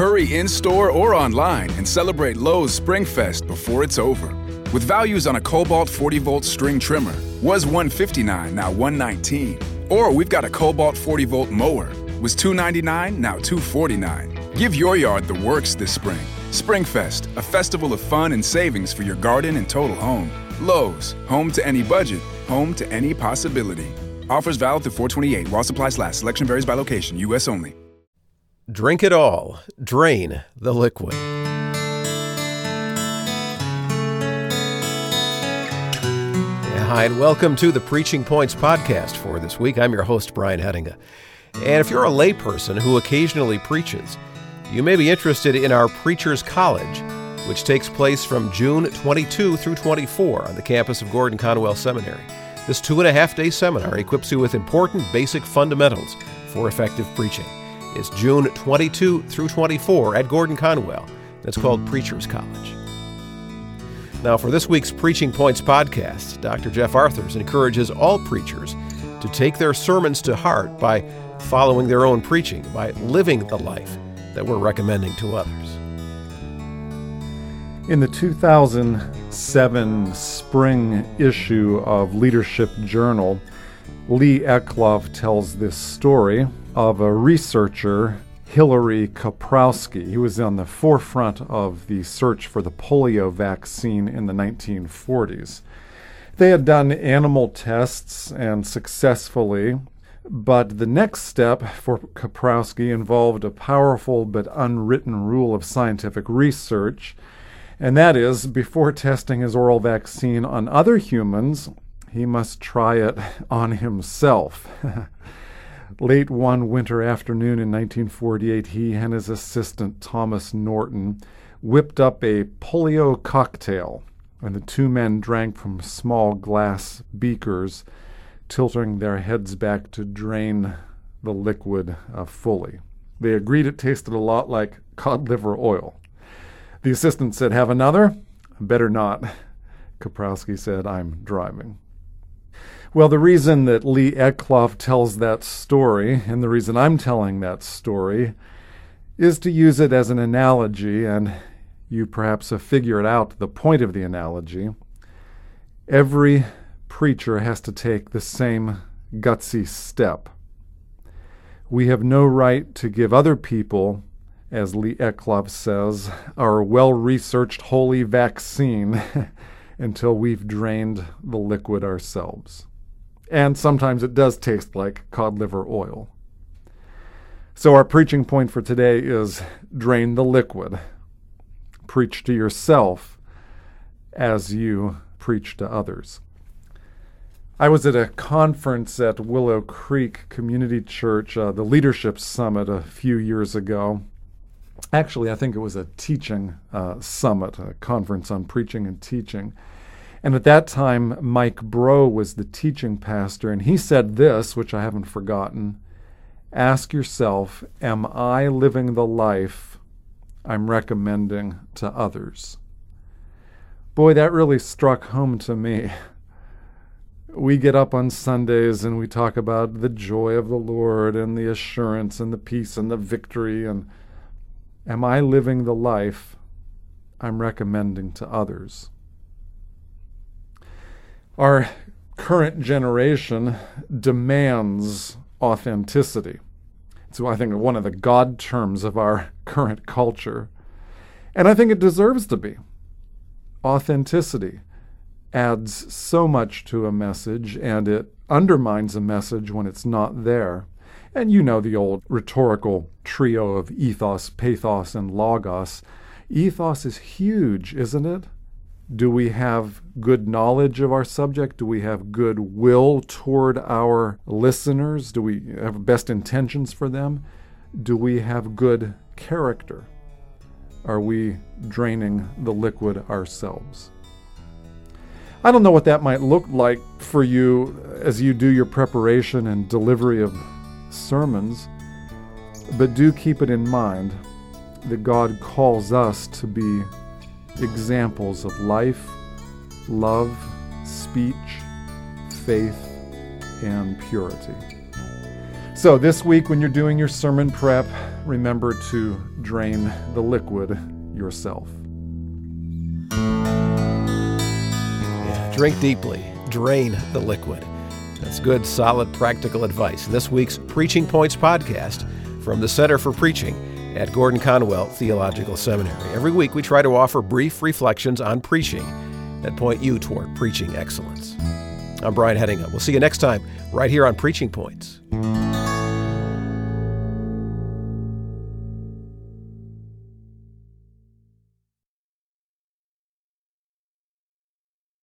Hurry in store or online and celebrate Lowe's Springfest before it's over. With values on a Cobalt 40 volt string trimmer, was 159 now 119. Or we've got a Cobalt 40 volt mower, was 299 now 249. Give your yard the works this spring. Springfest, a festival of fun and savings for your garden and total home. Lowe's, home to any budget, home to any possibility. Offers valid through 428 while supplies last. Selection varies by location, U.S. only. Drink it all. Drain the liquid. Hi, and welcome to the Preaching Points podcast for this week. I'm your host, Brian Hedinga. And if you're a layperson who occasionally preaches, you may be interested in our Preachers College, which takes place from June 22 through 24 on the campus of Gordon Conwell Seminary. This two and a half day seminar equips you with important basic fundamentals for effective preaching. It's June 22 through 24 at Gordon Conwell. It's called Preachers College. Now, for this week's Preaching Points podcast, Dr. Jeff Arthurs encourages all preachers to take their sermons to heart by following their own preaching, by living the life that we're recommending to others. In the 2007 spring issue of Leadership Journal, Lee Eclov tells this story of a researcher, Hilary Koprowski. He was on the forefront of the search for the polio vaccine in the 1940s. They had done animal tests and successfully, but the next step for Koprowski involved a powerful but unwritten rule of scientific research and that is, before testing his oral vaccine on other humans, he must try it on himself. Late one winter afternoon in 1948, he and his assistant Thomas Norton whipped up a polio cocktail, and the two men drank from small glass beakers, tilting their heads back to drain the liquid uh, fully. They agreed it tasted a lot like cod liver oil. The assistant said, Have another? Better not. Koprowski said, I'm driving. Well, the reason that Lee Eclov tells that story, and the reason I'm telling that story, is to use it as an analogy, and you perhaps have figured out the point of the analogy. Every preacher has to take the same gutsy step. We have no right to give other people as Lee Eclov says, our well researched holy vaccine until we've drained the liquid ourselves. And sometimes it does taste like cod liver oil. So, our preaching point for today is drain the liquid. Preach to yourself as you preach to others. I was at a conference at Willow Creek Community Church, uh, the Leadership Summit, a few years ago. Actually, I think it was a teaching uh, summit, a conference on preaching and teaching. And at that time, Mike Breaux was the teaching pastor, and he said this, which I haven't forgotten Ask yourself, am I living the life I'm recommending to others? Boy, that really struck home to me. We get up on Sundays and we talk about the joy of the Lord and the assurance and the peace and the victory and Am I living the life I'm recommending to others? Our current generation demands authenticity. It's, I think one of the God terms of our current culture. And I think it deserves to be. Authenticity adds so much to a message and it undermines a message when it's not there. And you know the old rhetorical trio of ethos, pathos, and logos. Ethos is huge, isn't it? Do we have good knowledge of our subject? Do we have good will toward our listeners? Do we have best intentions for them? Do we have good character? Are we draining the liquid ourselves? I don't know what that might look like for you as you do your preparation and delivery of sermons, but do keep it in mind that God calls us to be examples of life, love, speech, faith, and purity. So, this week when you're doing your sermon prep, remember to drain the liquid yourself. Yeah, drink deeply, drain the liquid. That's good, solid, practical advice. This week's Preaching Points podcast from the Center for Preaching at Gordon Conwell Theological Seminary. Every week we try to offer brief reflections on preaching that point you toward preaching excellence. I'm Brian Hedinga. We'll see you next time right here on Preaching Points.